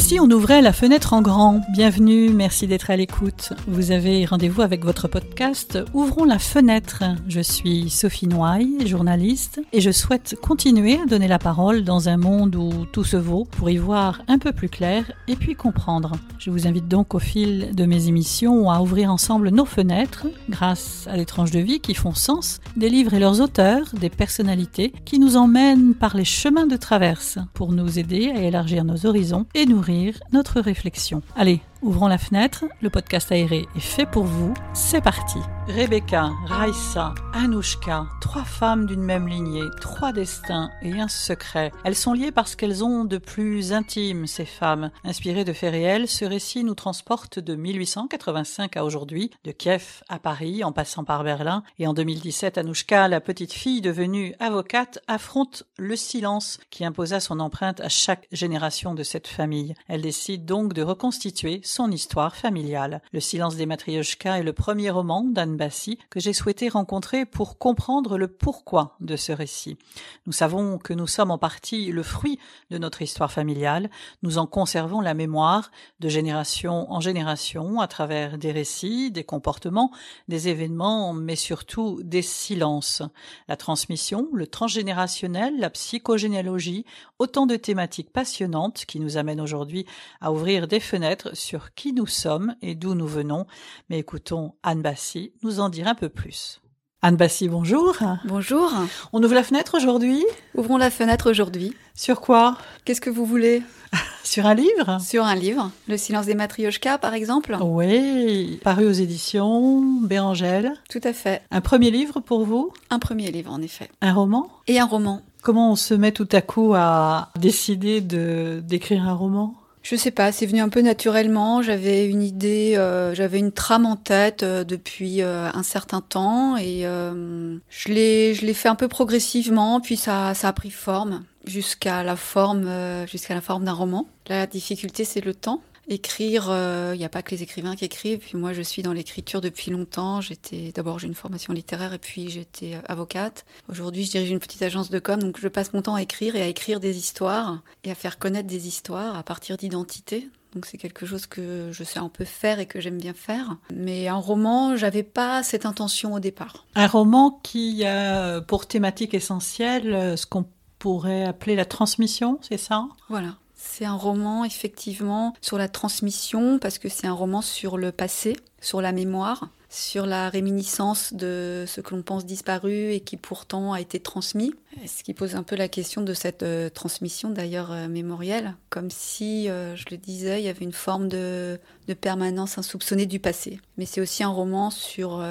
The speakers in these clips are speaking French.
si on ouvrait la fenêtre en grand Bienvenue, merci d'être à l'écoute. Vous avez rendez-vous avec votre podcast Ouvrons la fenêtre. Je suis Sophie Noailles, journaliste, et je souhaite continuer à donner la parole dans un monde où tout se vaut pour y voir un peu plus clair et puis comprendre. Je vous invite donc au fil de mes émissions à ouvrir ensemble nos fenêtres grâce à des tranches de vie qui font sens, des livres et leurs auteurs, des personnalités qui nous emmènent par les chemins de traverse pour nous aider à élargir nos horizons et nourrir notre réflexion. Allez, ouvrons la fenêtre, le podcast aéré est fait pour vous, c'est parti. Rebecca, Raissa, Anouchka, trois femmes d'une même lignée, trois destins et un secret. Elles sont liées parce qu'elles ont de plus intime, ces femmes. Inspirées de faits réels, ce récit nous transporte de 1885 à aujourd'hui, de Kiev à Paris, en passant par Berlin, et en 2017, Anouchka, la petite fille devenue avocate, affronte le silence qui imposa son empreinte à chaque génération de cette famille. Elle décide donc de reconstituer son histoire familiale. Le silence des matrioshkas est le premier roman d'Anne Bassi que j'ai souhaité rencontrer pour comprendre le pourquoi de ce récit. Nous savons que nous sommes en partie le fruit de notre histoire familiale, nous en conservons la mémoire de génération en génération à travers des récits, des comportements, des événements, mais surtout des silences. La transmission, le transgénérationnel, la psychogénéalogie, autant de thématiques passionnantes qui nous amènent aujourd'hui à ouvrir des fenêtres sur qui nous sommes et d'où nous venons. Mais écoutons Anne Bassi nous en dire un peu plus. Anne Bassi, bonjour. Bonjour. On ouvre la fenêtre aujourd'hui? Ouvrons la fenêtre aujourd'hui. Sur quoi? Qu'est-ce que vous voulez? Sur un livre? Sur un livre. Le silence des matrioshkas, par exemple Oui, paru aux éditions Bérangèle. Tout à fait. Un premier livre pour vous? Un premier livre, en effet. Un roman? Et un roman. Comment on se met tout à coup à décider de d'écrire un roman? Je sais pas, c'est venu un peu naturellement. J'avais une idée, euh, j'avais une trame en tête euh, depuis euh, un certain temps et euh, je l'ai, je l'ai fait un peu progressivement. Puis ça, ça a pris forme jusqu'à la forme, euh, jusqu'à la forme d'un roman. La difficulté, c'est le temps. Écrire, il euh, n'y a pas que les écrivains qui écrivent. Puis moi, je suis dans l'écriture depuis longtemps. J'étais d'abord j'ai une formation littéraire et puis j'étais euh, avocate. Aujourd'hui, je dirige une petite agence de com, donc je passe mon temps à écrire et à écrire des histoires et à faire connaître des histoires à partir d'identités. Donc c'est quelque chose que je sais un peu faire et que j'aime bien faire. Mais un roman, j'avais pas cette intention au départ. Un roman qui a pour thématique essentielle euh, ce qu'on pourrait appeler la transmission, c'est ça? Voilà. C'est un roman effectivement sur la transmission parce que c'est un roman sur le passé, sur la mémoire, sur la réminiscence de ce que l'on pense disparu et qui pourtant a été transmis. Ce qui pose un peu la question de cette euh, transmission d'ailleurs euh, mémorielle, comme si, euh, je le disais, il y avait une forme de, de permanence insoupçonnée du passé. Mais c'est aussi un roman sur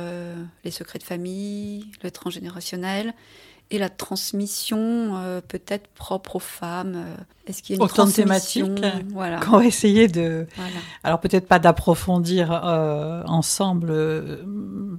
les secrets de famille, le transgénérationnel et la transmission peut-être propre aux femmes. Est-ce qu'il y a une Autant de thématiques Voilà. Qu'on va essayer de, voilà. alors peut-être pas d'approfondir euh, ensemble euh,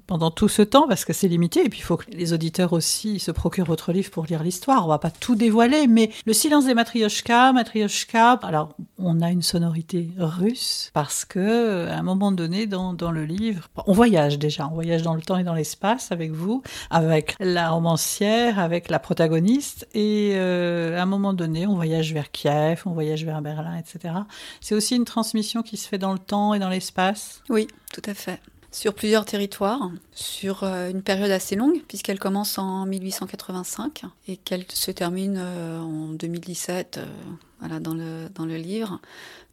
pendant tout ce temps parce que c'est limité et puis il faut que les auditeurs aussi se procurent votre livre pour lire l'histoire. On va pas tout dévoiler, mais le silence des matrioshkas, matrioshka. Alors on a une sonorité russe parce que à un moment donné dans, dans le livre, on voyage déjà, on voyage dans le temps et dans l'espace avec vous, avec la romancière, avec la protagoniste et euh, à un moment donné on voyage vers On voyage vers Berlin, etc. C'est aussi une transmission qui se fait dans le temps et dans l'espace? Oui, tout à fait. Sur plusieurs territoires, sur euh, une période assez longue, puisqu'elle commence en 1885 et qu'elle se termine euh, en 2017, euh, voilà, dans le, dans le livre.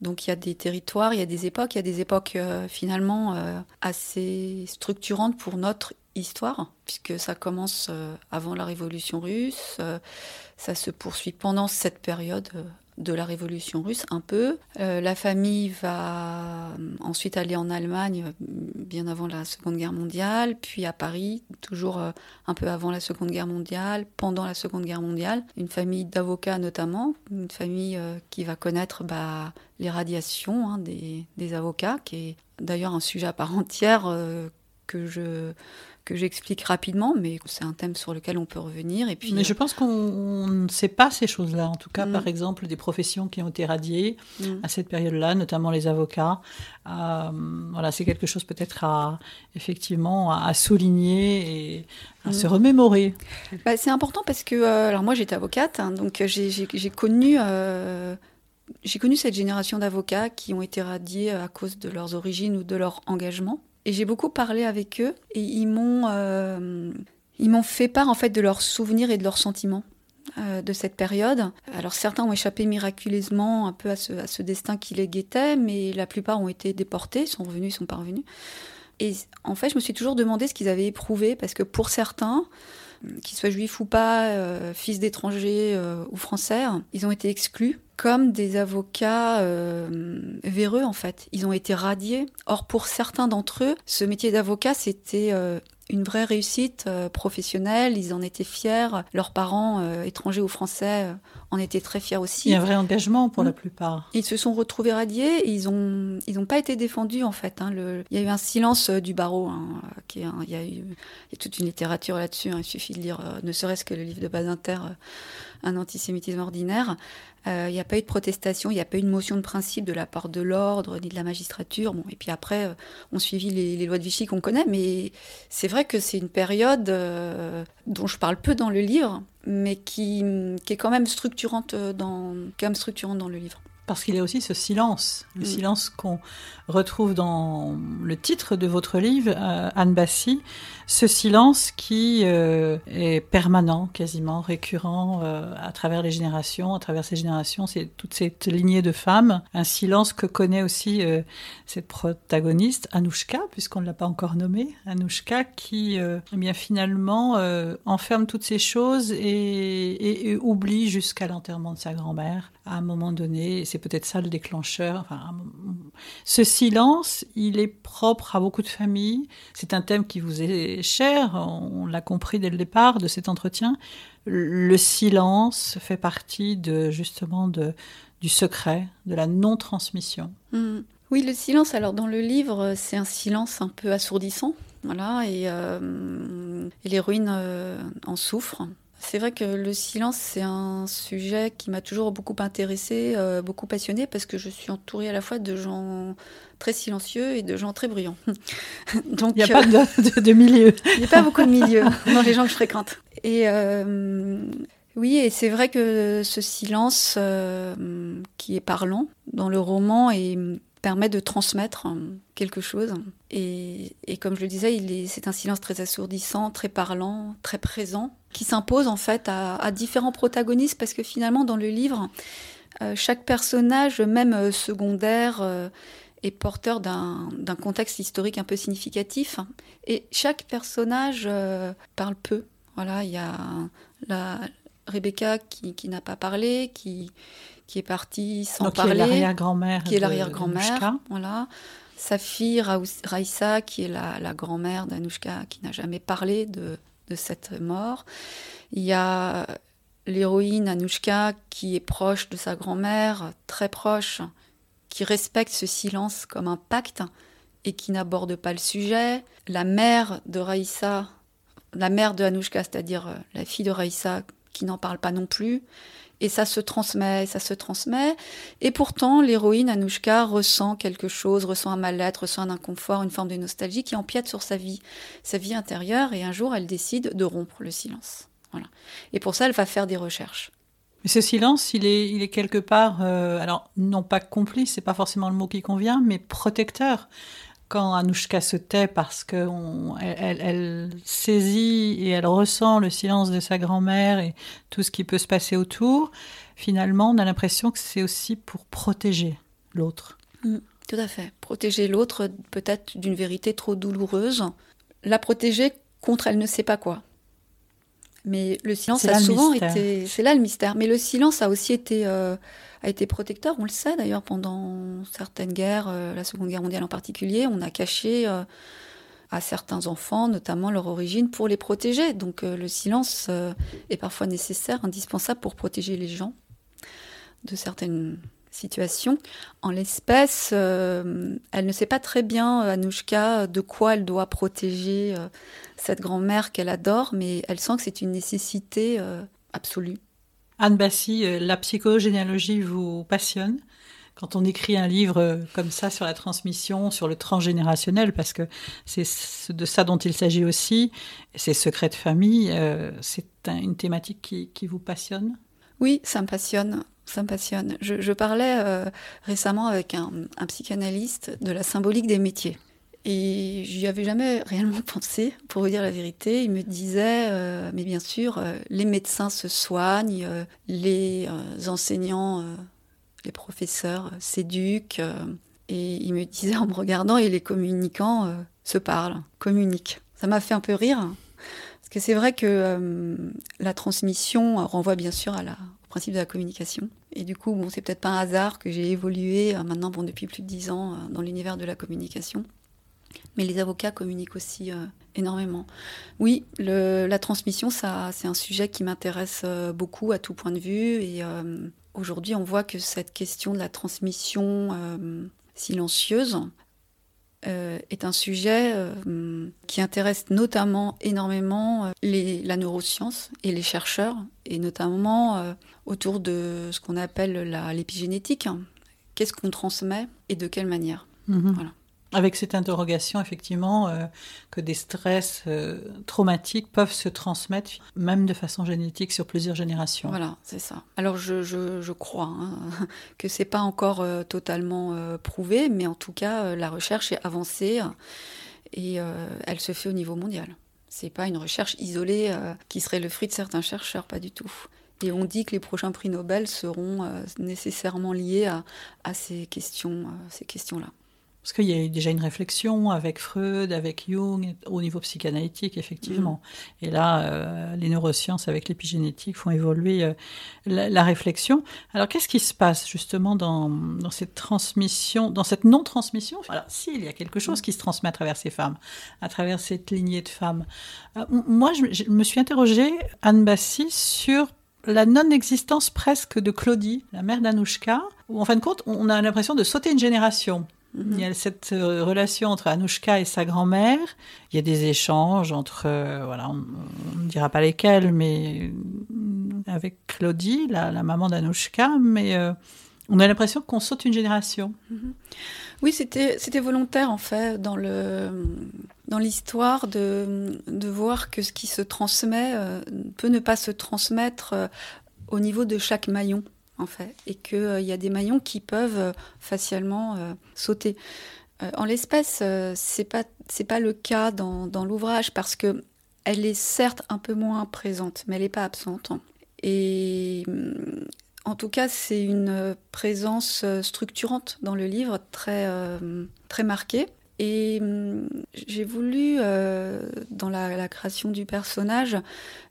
Donc il y a des territoires, il y a des époques, il y a des époques finalement assez structurantes pour notre histoire, puisque ça commence euh, avant la Révolution russe, euh, ça se poursuit pendant cette période euh, de la Révolution russe un peu. La famille va ensuite aller en Allemagne bien avant la Seconde Guerre mondiale, puis à Paris, toujours un peu avant la Seconde Guerre mondiale, pendant la Seconde Guerre mondiale. Une famille d'avocats notamment, une famille qui va connaître bah, les radiations hein, des, avocats, qui est d'ailleurs un sujet à part entière que je que j'explique rapidement, mais c'est un thème sur lequel on peut revenir. Et puis, Mais je pense qu'on on ne sait pas ces choses-là. En tout cas, Mm. par exemple, des professions qui ont été radiées Mm. à cette période-là, notamment les avocats. Euh, voilà, c'est quelque chose peut-être à effectivement à, souligner et à Mm. se remémorer. Bah, c'est important parce que, euh, alors moi j'étais avocate, hein, donc j'ai connu euh, j'ai connu cette génération d'avocats qui ont été radiés à cause de leurs origines ou de leur engagement. Et j'ai beaucoup parlé avec eux et ils m'ont euh, ils m'ont fait part en fait de leurs souvenirs et de leurs sentiments euh, de cette période. Alors certains ont échappé miraculeusement un peu à ce, à ce destin qui les guettait, mais la plupart ont été déportés, sont revenus, sont parvenus. Et en fait, je me suis toujours demandé ce qu'ils avaient éprouvé, parce que pour certains, qu'ils soient juifs ou pas, euh, fils d'étrangers ou français, ils ont été exclus comme des avocats euh, véreux en fait. Ils ont été radiés. Or pour certains d'entre eux, ce métier d'avocat c'était une vraie réussite euh, professionnelle. Ils en étaient fiers. Leurs parents, euh, étrangers ou français, euh, en étaient très fiers aussi. Il y a un vrai engagement pour la mm. plupart. Ils se sont retrouvés radiés. Ils n'ont ils ont pas été défendus, en fait. Hein. Le, il y a eu un silence du barreau. Hein, qui il, y a eu, il y a toute une littérature là-dessus. Hein. Il suffit de lire, ne serait-ce que le livre de Badinter, Un antisémitisme ordinaire. Il n'y a pas eu de protestation, il n'y a pas eu de motion de principe de la part de l'ordre ni de la magistrature. Bon, et puis après, on suivit les, les lois de Vichy qu'on connaît, mais c'est vrai que c'est une période euh, dont je parle peu dans le livre, mais qui, qui est quand même structurante dans, quand même structurante dans le livre. Parce qu'il y a aussi ce silence, le mm. silence qu'on retrouve dans le titre de votre livre, euh, Anne Bassi, ce silence qui euh, est permanent, quasiment récurrent euh, à travers les générations, à travers ces générations, c'est toute cette lignée de femmes, un silence que connaît aussi cette protagoniste, Anouchka, puisqu'on ne l'a pas encore nommée, Anouchka, qui eh bien finalement enferme toutes ces choses et, et oublie jusqu'à l'enterrement de sa grand-mère à un moment donné, c'est peut-être ça le déclencheur. ce silence, il est propre à beaucoup de familles. C'est un thème qui vous est cher, on l'a compris dès le départ de cet entretien. Le silence fait partie de justement de, du secret, de la non-transmission. Mm. Oui, le silence, alors dans le livre, c'est un silence un peu assourdissant. Voilà, et, euh, l'héroïne euh, en souffre. C'est vrai que le silence, c'est un sujet qui m'a toujours beaucoup intéressée, euh, beaucoup passionnée, parce que je suis entourée à la fois de gens très silencieux et de gens très bruyants. Donc, il n'y a pas de, de, milieu. Il n'y a pas beaucoup de milieu dans les gens que je fréquente. Et euh, oui, et c'est vrai que ce silence euh, qui est parlant dans le roman et permet de transmettre quelque chose. Et, comme je le disais, c'est un silence très assourdissant, très parlant, très présent qui s'impose en fait à, différents protagonistes parce que finalement dans le livre, euh, chaque personnage, même euh, secondaire, euh, est porteur d'un contexte historique un peu significatif. Et chaque personnage parle peu. Voilà, il y a la Rebecca qui n'a pas parlé, qui, qui est partie sans parler. Qui est l'arrière-grand-mère. Qui est l'arrière-grand-mère. Voilà. Sa fille Raïssa, qui est la, la grand-mère d'Anouchka, qui n'a jamais parlé de, de cette mort. Il y a l'héroïne Anouchka qui est proche de sa grand-mère, très proche, qui respecte ce silence comme un pacte et qui n'aborde pas le sujet. La mère de Raïssa, la mère de Anouchka, c'est-à-dire euh, la fille de Raïssa, qui n'en parle pas non plus. Et ça se transmet, ça se transmet. Et pourtant, l'héroïne Anouchka ressent quelque chose, ressent un mal-être, ressent un inconfort, une forme de nostalgie qui empiète sur sa vie, sa vie intérieure. Et un jour, elle décide de rompre le silence. Voilà. Et pour ça, elle va faire des recherches. Mais ce silence, il est, il est quelque part, euh, alors non pas complice, c'est pas forcément le mot qui convient, mais protecteur quand Anouchka se tait parce qu'elle elle, saisit et elle ressent le silence de sa grand-mère et tout ce qui peut se passer autour, finalement, on a l'impression que c'est aussi pour protéger l'autre. Mm, tout à fait. Protéger l'autre peut-être d'une vérité trop douloureuse. La protéger contre elle ne sait pas quoi. Mais le silence a souvent été. C'est là le mystère. Mais le silence a aussi été. Euh, a été protecteur. On le sait d'ailleurs pendant certaines guerres, euh, la Seconde Guerre mondiale en particulier, on a caché euh, à certains enfants, notamment leur origine, pour les protéger. Donc le silence est parfois nécessaire, indispensable pour protéger les gens de certaines situations. En l'espèce, elle ne sait pas très bien, Anouchka, de quoi elle doit protéger cette grand-mère qu'elle adore, mais elle sent que c'est une nécessité absolue. Anne Bassi, euh, la psychogénéalogie vous passionne? Quand on écrit un livre euh, comme ça sur la transmission, sur le transgénérationnel, parce que c'est de ça dont il s'agit aussi, ces secrets de famille, euh, c'est une thématique qui, vous passionne? Oui, ça me passionne. Ça me passionne. Je, parlais euh, récemment avec un, psychanalyste de la symbolique des métiers. Et je n'y avais jamais réellement pensé, pour vous dire la vérité. Il me disait, euh, mais bien sûr, euh, les médecins se soignent, les enseignants, les professeurs s'éduquent. et il me disait en me regardant, et les communicants se parlent, communiquent. Ça m'a fait un peu rire, parce que c'est vrai que la transmission renvoie bien sûr à la, principe de la communication. Et du coup, bon, c'est peut-être pas un hasard que j'ai évolué euh, maintenant bon, depuis plus de dix ans euh, dans l'univers de la communication. Mais les avocats communiquent aussi euh, énormément. Oui, la transmission, ça, c'est un sujet qui m'intéresse beaucoup à tout point de vue. Et aujourd'hui, on voit que cette question de la transmission silencieuse euh, est un sujet euh, qui intéresse notamment énormément euh, les, la neuroscience et les chercheurs, et notamment autour de ce qu'on appelle l'épigénétique. Qu'est-ce qu'on transmet et de quelle manière? Mhm. voilà. Avec cette interrogation, effectivement, euh, que des stress euh, traumatiques peuvent se transmettre, même de façon génétique, sur plusieurs générations. Voilà, c'est ça. Alors, je, crois hein, que c'est pas encore euh, totalement prouvé, mais en tout cas, la recherche est avancée et elle se fait au niveau mondial. C'est pas une recherche isolée qui serait le fruit de certains chercheurs, pas du tout. Et on dit que les prochains prix Nobel seront nécessairement liés à, à ces questions, ces questions-là. Parce qu'il y a eu déjà une réflexion avec Freud, avec Jung, au niveau psychanalytique, effectivement. Mm. Et là, euh, les neurosciences avec l'épigénétique font évoluer euh, la, réflexion. Alors, qu'est-ce qui se passe justement dans, dans cette transmission, dans cette non-transmission? Alors, s'il y a quelque chose qui se transmet à travers ces femmes, à travers cette lignée de femmes. Euh, moi, je, me suis interrogée, Anne Bassi, sur la non-existence presque de Claudie, la mère d'Anouchka, où en fin de compte, on a l'impression de sauter une génération. Il y a cette euh, relation entre Anouchka et sa grand-mère. Il y a des échanges entre, euh, voilà, on ne dira pas lesquels, mais euh, avec Claudie, la, maman d'Anouchka, mais on a l'impression qu'on saute une génération. Mhm. Oui, c'était c'était volontaire en fait dans le dans l'histoire de de voir que ce qui se transmet peut ne pas se transmettre au niveau de chaque maillon en fait, et qu'il euh, y a des maillons qui peuvent euh, facialement euh, sauter. en l'espèce, c'est pas c'est pas le cas dans, l'ouvrage parce que elle est certes un peu moins présente, mais elle n'est pas absente. Et en tout cas, c'est une présence structurante dans le livre, très, très marquée. Et hum, j'ai voulu, euh, dans la, création du personnage,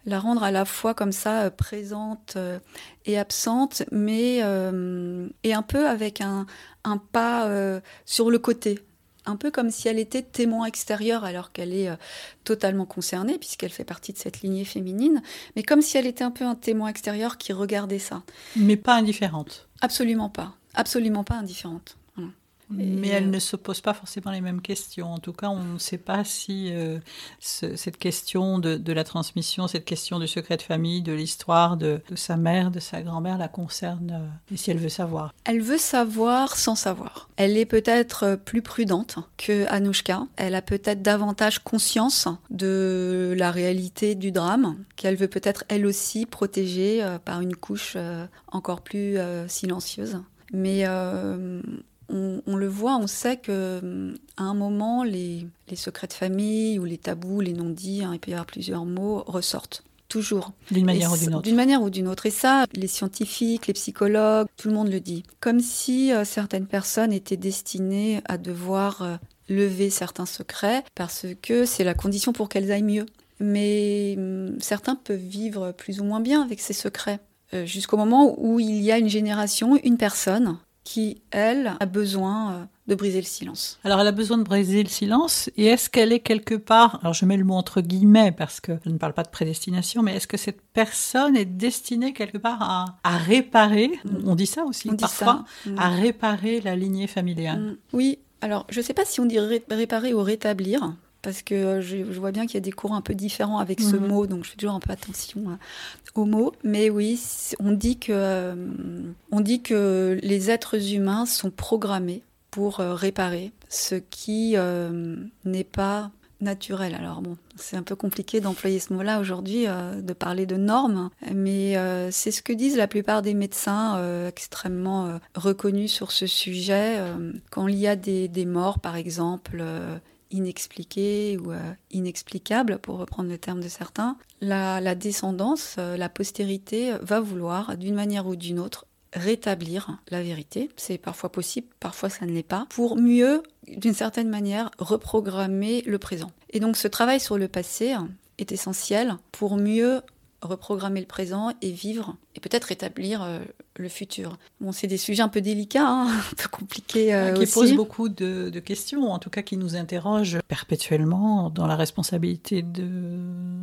la rendre à la fois comme ça euh, présente euh, et absente, mais et un peu avec un, un pas sur le côté. Un peu comme si elle était témoin extérieur alors qu'elle est totalement concernée puisqu'elle fait partie de cette lignée féminine, mais comme si elle était un peu un témoin extérieur qui regardait ça. Mais pas indifférente. Absolument pas. Absolument pas indifférente. Mais elle euh, ne se pose pas forcément les mêmes questions. En tout cas, on ne sait pas si euh, cette question de, la transmission, cette question du secret de famille, de l'histoire de, sa mère, de sa grand-mère la concerne euh, et si elle veut savoir. Elle veut savoir sans savoir. Elle est peut-être plus prudente que Anouchka. Elle a peut-être davantage conscience de la réalité du drame qu'elle veut peut-être elle aussi protéger par une couche encore plus silencieuse. Mais on, le voit, on sait que à un moment, les, secrets de famille ou les tabous, les non-dits, hein, il peut y avoir plusieurs mots, ressortent. Toujours. D'une manière ou d'une autre. D'une manière ou d'une autre. Et ça, les scientifiques, les psychologues, tout le monde le dit. Comme si euh, certaines personnes étaient destinées à devoir euh, lever certains secrets parce que c'est la condition pour qu'elles aillent mieux. Mais hum, certains peuvent vivre plus ou moins bien avec ces secrets. Euh, jusqu'au moment où il y a une génération, une personne qui, elle, a besoin euh, de briser le silence. Alors elle a besoin de briser le silence, et est-ce qu'elle est quelque part, alors je mets le mot entre guillemets parce que je ne parle pas de prédestination, mais est-ce que cette personne est destinée quelque part à, réparer, on dit ça aussi parfois, mm. à réparer la lignée familiale mm. Oui, alors je ne sais pas si on dit réparer ou rétablir, parce que euh, je, vois bien qu'il y a des cours un peu différents avec ce mhm. mot, donc je fais toujours un peu attention euh, aux mots. Mais oui, on dit que, euh, on dit que les êtres humains sont programmés pour réparer ce qui n'est pas naturel. Alors bon, c'est un peu compliqué d'employer ce mot-là aujourd'hui, euh, de parler de normes, mais euh, c'est ce que disent la plupart des médecins euh, extrêmement reconnus sur ce sujet. quand il y a des, des morts, par exemple, inexpliquées ou inexplicables, pour reprendre le terme de certains, la, la descendance, la postérité va vouloir, d'une manière ou d'une autre, rétablir la vérité. C'est parfois possible, parfois ça ne l'est pas, pour mieux, d'une certaine manière, reprogrammer le présent. Et donc ce travail sur le passé est essentiel pour mieux reprogrammer le présent et vivre et peut-être rétablir euh, le futur. Bon, c'est des sujets un peu délicats, hein, un peu compliqués euh, qui posent beaucoup de, questions, en tout cas qui nous interrogent perpétuellement dans la responsabilité de,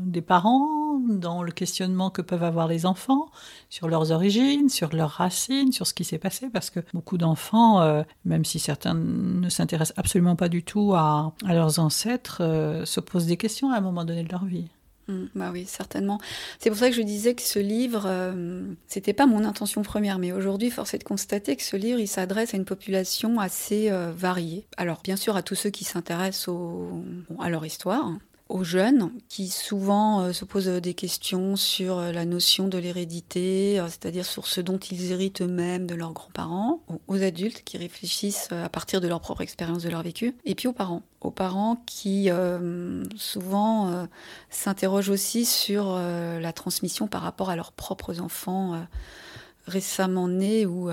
des parents, dans le questionnement que peuvent avoir les enfants sur leurs origines, sur leurs racines, sur ce qui s'est passé, parce que beaucoup d'enfants, euh, même si certains ne s'intéressent absolument pas du tout à, à leurs ancêtres, se posent des questions à un moment donné de leur vie. Mm, bah oui, certainement. C'est pour ça que je disais que ce livre, euh, c'était pas mon intention première, mais aujourd'hui, force est de constater que ce livre, il s'adresse à une population assez euh, variée. Alors, bien sûr, à tous ceux qui s'intéressent à leur histoire, aux jeunes qui souvent euh, se posent des questions sur euh, la notion de l'hérédité, euh, c'est-à-dire sur ce dont ils héritent eux-mêmes de leurs grands-parents, aux adultes qui réfléchissent à partir de leur propre expérience de leur vécu, et puis aux parents, aux parents qui souvent s'interrogent aussi sur la transmission par rapport à leurs propres enfants récemment nés ou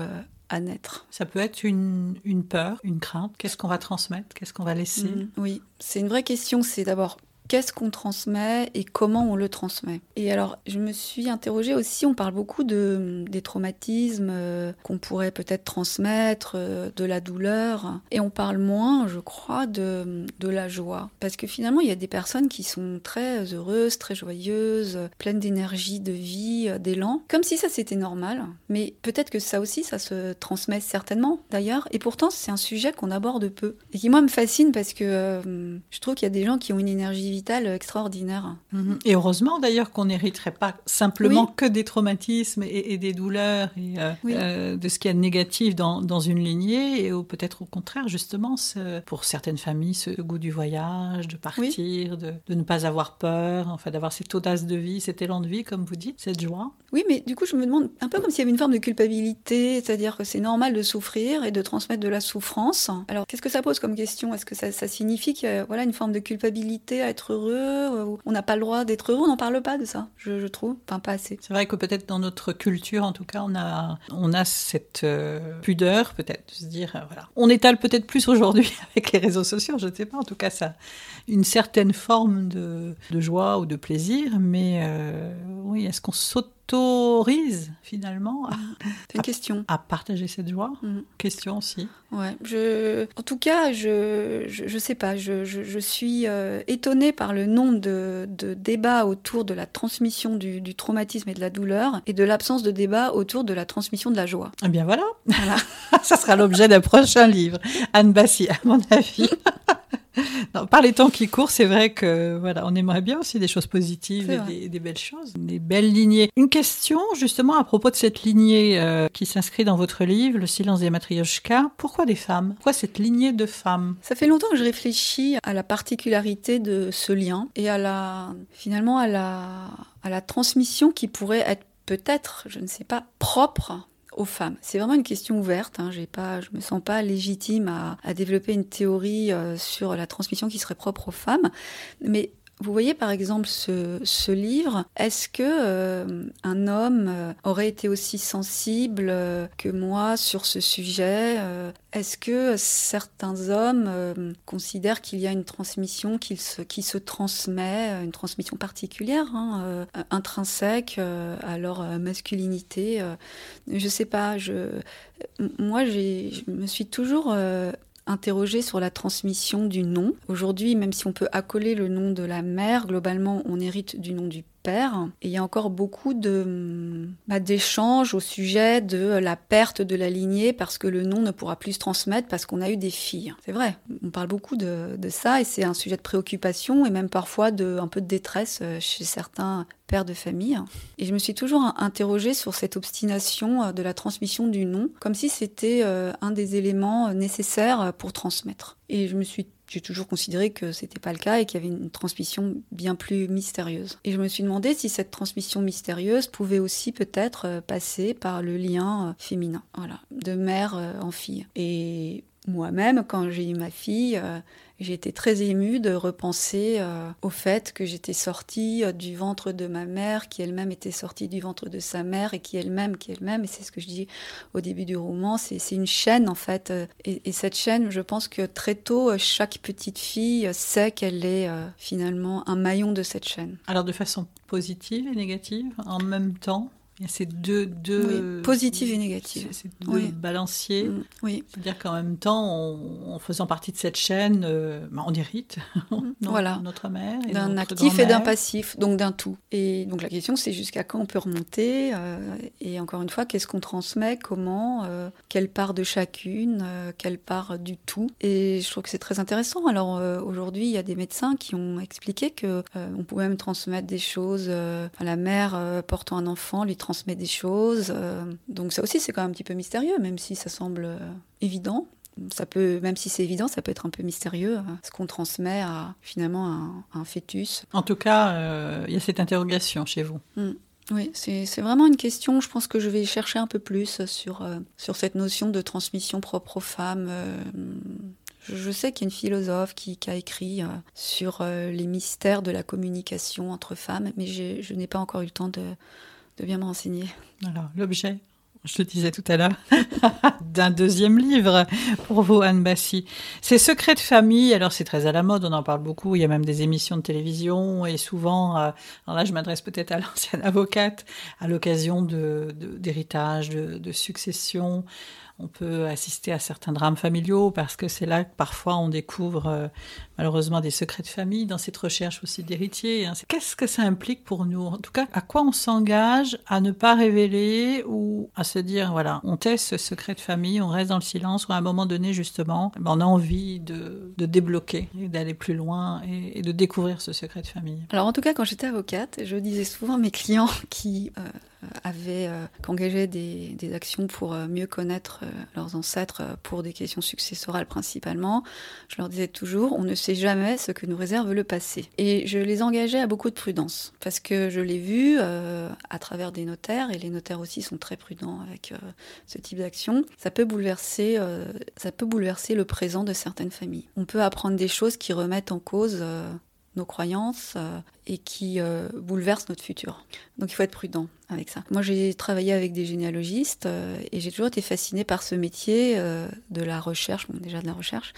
à naître. Ça peut être une, une peur, une crainte. Qu'est-ce qu'on va transmettre? Qu'est-ce qu'on va laisser? Mmh, Oui, c'est une vraie question. C'est d'abord qu'est-ce qu'on transmet et comment on le transmet. Et alors, je me suis interrogée aussi, on parle beaucoup de, des traumatismes euh, qu'on pourrait peut-être transmettre, euh, de la douleur, et on parle moins, je crois, de, de la joie. Parce que finalement, il y a des personnes qui sont très heureuses, très joyeuses, pleines d'énergie, de vie, euh, d'élan, comme si ça c'était normal. Mais peut-être que ça aussi, ça se transmet certainement d'ailleurs, et pourtant c'est un sujet qu'on aborde peu. Et qui moi me fascine parce que je trouve qu'il y a des gens qui ont une énergie extraordinaire. Mhm. Et heureusement d'ailleurs qu'on n'hériterait pas simplement que des traumatismes et, des douleurs et euh, euh, de ce qu'il y a de négatif dans, dans une lignée, et peut-être au contraire justement pour certaines familles ce goût du voyage, de partir, de, de, ne pas avoir peur, enfin d'avoir cette audace de vie, cet élan de vie comme vous dites, cette joie. Oui, mais du coup je me demande un peu comme s'il y avait une forme de culpabilité, c'est-à-dire que c'est normal de souffrir et de transmettre de la souffrance. Alors qu'est-ce que ça pose comme question? Est-ce que ça, ça signifie qu'il y a voilà, une forme de culpabilité à être heureux, euh, on n'a pas le droit d'être heureux, on n'en parle pas de ça, je, trouve, enfin pas assez. C'est vrai que peut-être dans notre culture, en tout cas, on a, on a cette euh, pudeur, peut-être, de se dire, euh, voilà. On étale peut-être plus aujourd'hui avec les réseaux sociaux, je ne sais pas, en tout cas, ça, une certaine forme de, joie ou de plaisir, mais oui, est-ce qu'on saute autorise finalement à, une question. à partager cette joie? Mm. Question aussi. Ouais, je, en tout cas, je, je, sais pas, je, je, suis euh, étonnée par le nombre de, de, débats autour de la transmission du, du, traumatisme et de la douleur et de l'absence de débat autour de la transmission de la joie. Eh bien voilà, voilà. ça sera l'objet d'un prochain livre. Anne Bassi, à mon avis. non, par les temps qui courent, c'est vrai que voilà, on aimerait bien aussi des choses positives et des, belles choses, des belles lignées. Une question justement à propos de cette lignée euh, qui s'inscrit dans votre livre, Le silence des matrioshkas. Pourquoi des femmes? Pourquoi cette lignée de femmes? Ça fait longtemps que je réfléchis à la particularité de ce lien et à la finalement à la à la transmission qui pourrait être peut-être, je ne sais pas, propre aux femmes. C'est vraiment une question ouverte. Hein. J'ai pas, je me sens pas légitime à, développer une théorie euh, sur la transmission qui serait propre aux femmes, mais vous voyez par exemple ce, ce livre, est-ce que euh, un homme euh, aurait été aussi sensible euh, que moi sur ce sujet Est-ce que certains hommes considèrent qu'il y a une transmission qui se, qui se transmet, une transmission particulière, hein, intrinsèque à leur masculinité Je sais pas. Je, moi, je me suis toujours interroger sur la transmission du nom. Aujourd'hui, même si on peut accoler le nom de la mère, globalement, on hérite du nom du Et il y a encore beaucoup bah, d'échanges au sujet de la perte de la lignée parce que le nom ne pourra plus se transmettre parce qu'on a eu des filles. C'est vrai, on parle beaucoup de, de ça et c'est un sujet de préoccupation et même parfois de un peu de détresse euh, chez certains pères de famille. Et je me suis toujours interrogée sur cette obstination euh, de la transmission du nom, comme si c'était euh, un des éléments nécessaires pour transmettre. Et je me suis j'ai toujours considéré que c'était pas le cas et qu'il y avait une transmission bien plus mystérieuse. Et je me suis demandé si cette transmission mystérieuse pouvait aussi peut-être euh, passer par le lien euh, féminin, voilà, de mère en fille. Et moi-même, quand j'ai eu ma fille, j'ai été très émue de repenser euh, au fait que j'étais sortie euh, du ventre de ma mère, qui elle-même était sortie du ventre de sa mère, et qui elle-même, qui elle-même, et c'est ce que je dis au début du roman, c'est une chaîne en fait. Euh, et, cette chaîne, je pense que très tôt, chaque petite fille sait qu'elle est finalement un maillon de cette chaîne. Alors de façon positive et négative en même temps il y a ces deux, deux oui, positive et négative. Ces deux balanciers. Mm, oui. C'est-à-dire qu'en même temps, en faisant partie de cette chaîne, euh, bah, on hérite mm, voilà. notre mère. D'un actif et d'un passif, donc d'un tout. Et donc la question, c'est jusqu'à quand on peut remonter euh, Et encore une fois, qu'est-ce qu'on transmet Comment euh, Quelle part de chacune Quelle part du tout Et je trouve que c'est très intéressant. Alors aujourd'hui, il y a des médecins qui ont expliqué que on pouvait même transmettre des choses. à la mère portant un enfant lui transmettre transmet des choses. Euh, donc ça aussi, c'est quand même un petit peu mystérieux, même si ça semble euh, évident. Ça peut, même si c'est évident, ça peut être un peu mystérieux, euh, ce qu'on transmet à finalement un, fœtus. En tout cas, il y a cette interrogation chez vous. Mm. Oui, c'est vraiment une question. Je pense que je vais chercher un peu plus sur, sur cette notion de transmission propre aux femmes. Je sais qu'il y a une philosophe qui, a écrit sur les mystères de la communication entre femmes, mais je n'ai pas encore eu le temps de, me renseigner. Alors, l'objet, je te disais tout à l'heure, d'un deuxième livre pour vous, Anne Bassi. C'est Secrets de famille. Alors, c'est très à la mode, on en parle beaucoup. Il y a même des émissions de télévision et souvent, euh, alors là, je m'adresse peut-être à l'ancienne avocate, à l'occasion d'héritage, de, de, de, succession. On peut assister à certains drames familiaux parce que c'est là que parfois on découvre euh, malheureusement des secrets de famille dans cette recherche aussi d'héritiers. Hein. Qu'est-ce que ça implique pour nous? En tout cas, à quoi on s'engage à ne pas révéler ou à se dire, voilà, on teste ce secret de famille, on reste dans le silence ou à un moment donné, justement, ben, on a envie de, débloquer et d'aller plus loin et, de découvrir ce secret de famille? Alors en tout cas, quand j'étais avocate, je disais souvent à mes clients qui... Euh, avaient euh, engagé des, actions pour euh, mieux connaître leurs ancêtres pour des questions successorales principalement. Je leur disais toujours, on ne sait jamais ce que nous réserve le passé. Et je les engageais à beaucoup de prudence, parce que je l'ai vu euh, à travers des notaires, et les notaires aussi sont très prudents avec euh, ce type d'action. Ça euh, ça peut bouleverser le présent de certaines familles. On peut apprendre des choses qui remettent en cause nos croyances et qui bouleversent notre futur. Donc il faut être prudent avec ça. Moi j'ai travaillé avec des généalogistes et j'ai toujours été fascinée par ce métier de la recherche, bon, déjà de la recherche,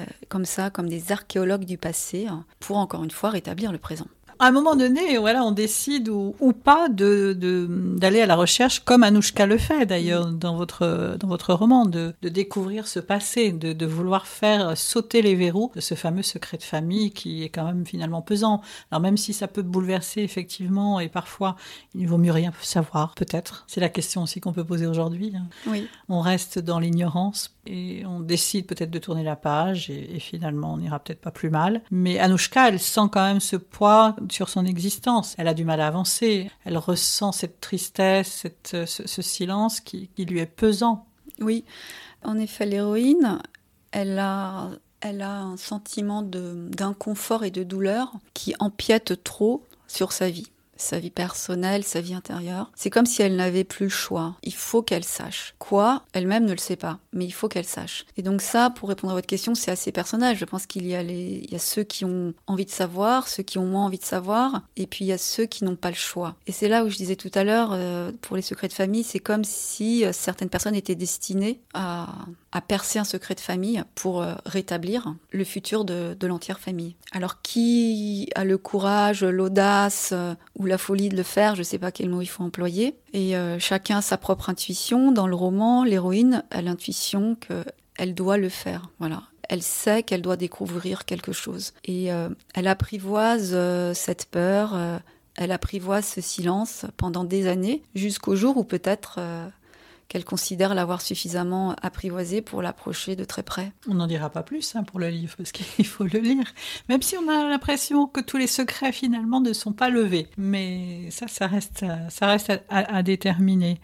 euh, comme ça, comme des archéologues du passé, hein, pour encore une fois rétablir le présent à un moment donné, voilà, on décide ou, pas de, d'aller à la recherche, comme Anouchka le fait d'ailleurs dans votre, dans votre roman, de, de découvrir ce passé, de, de, vouloir faire sauter les verrous de ce fameux secret de famille qui est quand même finalement pesant. Alors même si ça peut bouleverser effectivement et parfois il vaut mieux rien savoir, peut-être. C'est la question aussi qu'on peut poser aujourd'hui. Hein. Oui. On reste dans l'ignorance et on décide peut-être de tourner la page et, finalement on n'ira peut-être pas plus mal. Mais Anouchka, elle sent quand même ce poids sur son existence. Elle a du mal à avancer. Elle ressent cette tristesse, ce, silence qui, lui est pesant. Oui, en effet, l'héroïne, elle a, elle a un sentiment d'inconfort et de douleur qui empiète trop sur sa vie sa vie personnelle, sa vie intérieure. C'est comme si elle n'avait plus le choix. Il faut qu'elle sache. Quoi? Elle-même ne le sait pas, mais il faut qu'elle sache. Et donc ça, pour répondre à votre question, c'est assez personnel. Je pense qu'il y a les, y a ceux qui ont envie de savoir, ceux qui ont moins envie de savoir, et puis il y a ceux qui n'ont pas le choix. Et c'est là où je disais tout à l'heure, euh, pour les secrets de famille, c'est comme si euh, certaines personnes étaient destinées à à percer un secret de famille pour euh, rétablir le futur de, l'entière famille. Alors qui a le courage, l'audace euh, ou la folie de le faire, je ne sais pas quel mot il faut employer. Et euh, chacun a sa propre intuition. Dans le roman, l'héroïne a l'intuition qu'elle doit le faire. Voilà. Elle sait qu'elle doit découvrir quelque chose. Et elle apprivoise cette peur, elle apprivoise ce silence pendant des années, jusqu'au jour où peut-être qu'elle considère l'avoir suffisamment apprivoisé pour l'approcher de très près. On n'en dira pas plus hein, pour le livre, parce qu'il faut le lire. Même si on a l'impression que tous les secrets finalement ne sont pas levés. Mais ça, ça reste, ça reste à, déterminer.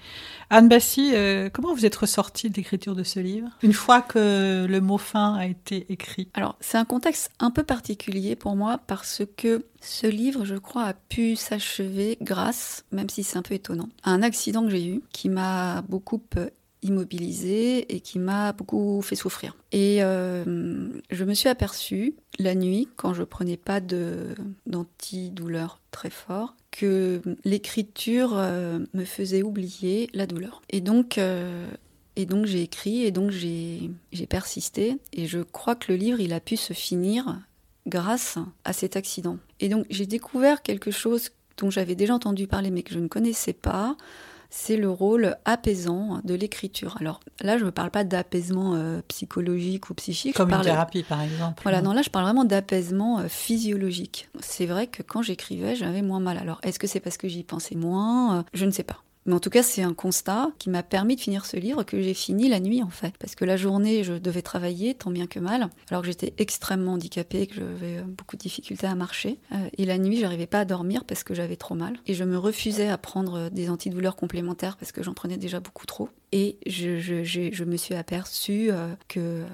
Anne Bassi, euh, comment vous êtes ressortie de l'écriture de ce livre Une fois que le mot fin a été écrit? Alors, c'est un contexte un peu particulier pour moi parce que ce livre, je crois, a pu s'achever grâce, même si c'est un peu étonnant, à un accident que j'ai eu qui m'a beaucoup euh, immobilisé et qui m'a beaucoup fait souffrir. Et euh, je me suis aperçue la nuit, quand je prenais pas d'antidouleur très fort, que l'écriture euh, me faisait oublier la douleur. Et donc, et donc j'ai écrit et donc j'ai persisté. Et je crois que le livre, il a pu se finir grâce à cet accident. Et donc j'ai découvert quelque chose dont j'avais déjà entendu parler mais que je ne connaissais pas, c'est le rôle apaisant de l'écriture. Alors là, je ne parle pas d'apaisement euh, psychologique ou psychique. Comme une thérapie, par exemple. Voilà, non, là, je parle vraiment d'apaisement euh, physiologique. C'est vrai que quand j'écrivais, j'avais moins mal. Alors, est-ce que c'est parce que j'y pensais moins? Je ne sais pas. Mais en tout cas, c'est un constat qui m'a permis de finir ce livre que j'ai fini la nuit en fait. Parce que la journée, je devais travailler tant bien que mal, alors que j'étais extrêmement handicapée, que j'avais beaucoup de difficultés à marcher. Euh, et la nuit, j'arrivais pas à dormir parce que j'avais trop mal. Et je me refusais à prendre des antidouleurs complémentaires parce que j'en prenais déjà beaucoup trop. Et je, je, je, me suis aperçue euh, que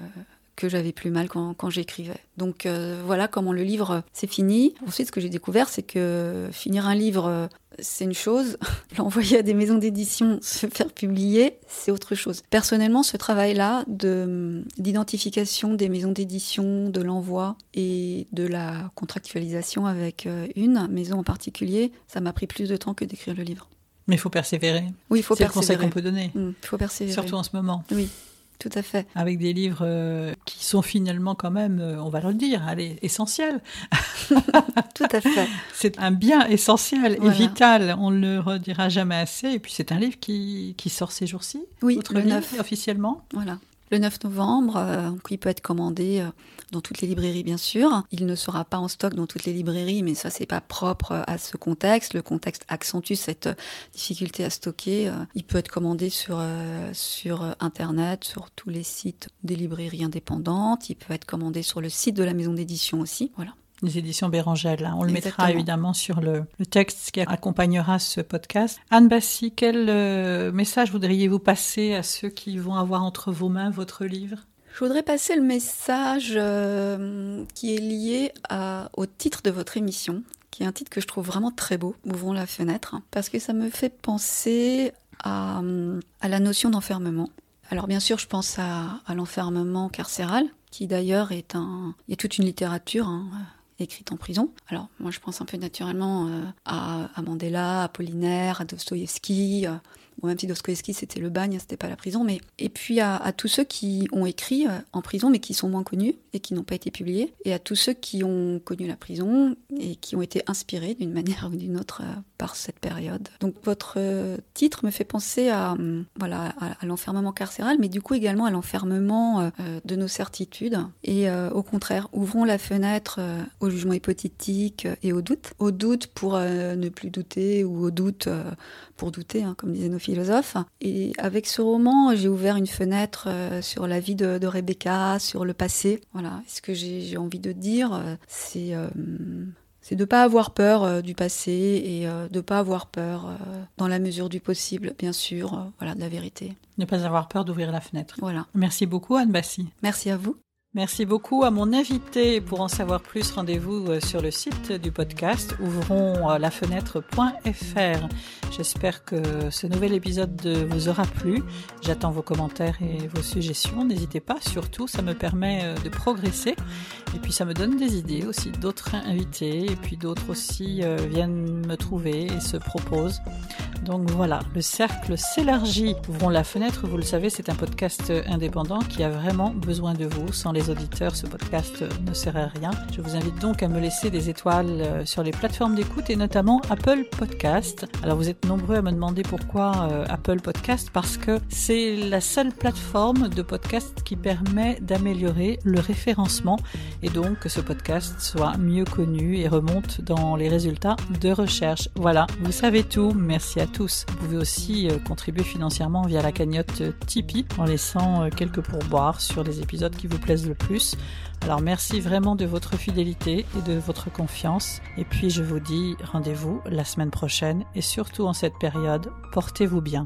que j'avais plus mal quand, quand j'écrivais. Donc euh, voilà comment le livre s'est fini. Ensuite, ce que j'ai découvert, c'est que finir un livre, c'est une chose. L'envoyer à des maisons d'édition, se faire publier, c'est autre chose. Personnellement, ce travail-là d'identification des maisons d'édition, de l'envoi et de la contractualisation avec euh, une maison en particulier, ça m'a pris plus de temps que d'écrire le livre. Mais il faut persévérer. Oui, il faut persévérer. C'est le conseil qu'on peut donner. Mmh, il faut persévérer. Surtout en ce moment. Oui. Tout à fait. Avec des livres euh, qui sont finalement quand même, euh, on va le dire, allez, essentiels. Tout à fait. C'est un bien essentiel et vital, on ne le redira jamais assez. Et puis c'est un livre qui, qui sort ces jours-ci. Oui, le 9. officiellement? Voilà. Le 9 novembre, euh, il peut être commandé euh, dans toutes les librairies bien sûr. Il ne sera pas en stock dans toutes les librairies, mais ça c'est pas propre à ce contexte. Le contexte accentue cette difficulté à stocker. Euh, il peut être commandé sur sur internet, sur tous les sites des librairies indépendantes. Il peut être commandé sur le site de la maison d'édition aussi. Voilà les éditions Bérangel. On le mettra évidemment sur le, texte qui accompagnera ce podcast. Anne Bassi, quel euh, message voudriez-vous passer à ceux qui vont avoir entre vos mains votre livre? Je voudrais passer le message euh, qui est lié au titre de votre émission, qui est un titre que je trouve vraiment très beau, Ouvrons la fenêtre, parce que ça me fait penser à, la notion d'enfermement. Alors bien sûr, je pense à, l'enfermement carcéral, qui d'ailleurs est un... Il y a toute une littérature hein, écrite en prison. Alors moi je pense un peu naturellement euh, à, à, Mandela, à Apollinaire, à Dostoïevski, euh, Bon, même si Dostoevsky c'était le bagne, c'était pas la prison, mais et puis à, tous ceux qui ont écrit euh, en prison mais qui sont moins connus et qui n'ont pas été publiés, et à tous ceux qui ont connu la prison et qui ont été inspirés d'une manière ou d'une autre euh, par cette période. Donc votre euh, titre me fait penser à hum, voilà à, l'enfermement carcéral, mais du coup également à l'enfermement de nos certitudes et au contraire ouvrons la fenêtre au jugement hypothétique et au doute, au doute pour ne plus douter ou au doute pour douter, hein, comme disaient nos philosophes. Et avec ce roman, j'ai ouvert une fenêtre euh, sur la vie de, Rebecca, sur le passé. Voilà. ce que j'ai envie de dire, euh, c'est euh, c'est de ne pas avoir peur du passé et de ne pas avoir peur, dans la mesure du possible, bien sûr, voilà, de la vérité. Ne pas avoir peur d'ouvrir la fenêtre. Voilà. Merci beaucoup, Anne Bassi. Merci à vous. Merci beaucoup à mon invité. Pour en savoir plus, rendez-vous euh, sur le site du podcast ouvronslafenêtre.fr. J'espère que ce nouvel épisode vous aura plu. J'attends vos commentaires et vos suggestions. N'hésitez pas, surtout, ça me permet euh, de progresser. Et puis ça me donne des idées aussi d'autres invités. Et puis d'autres aussi euh, viennent me trouver et se proposent. Donc voilà, le cercle s'élargit. Ouvrons la fenêtre, vous le savez, c'est un podcast indépendant qui a vraiment besoin de vous. Sans les auditeurs, ce podcast ne serait rien. Je vous invite donc à me laisser des étoiles euh, sur les plateformes d'écoute et notamment Apple Podcast. Alors vous êtes nombreux à me demander pourquoi euh, Apple Podcast parce que c'est la seule plateforme de podcast qui permet d'améliorer le référencement et donc que ce podcast soit mieux connu et remonte dans les résultats de recherche. Voilà, vous savez tout. Merci à tous Vous pouvez aussi euh, contribuer financièrement via la cagnotte Tipeee en laissant euh, quelques pourboires sur les épisodes qui vous plaisent le plus. Alors merci vraiment de votre fidélité et de votre confiance. Et puis je vous dis rendez-vous la semaine prochaine et surtout en cette période, portez-vous bien.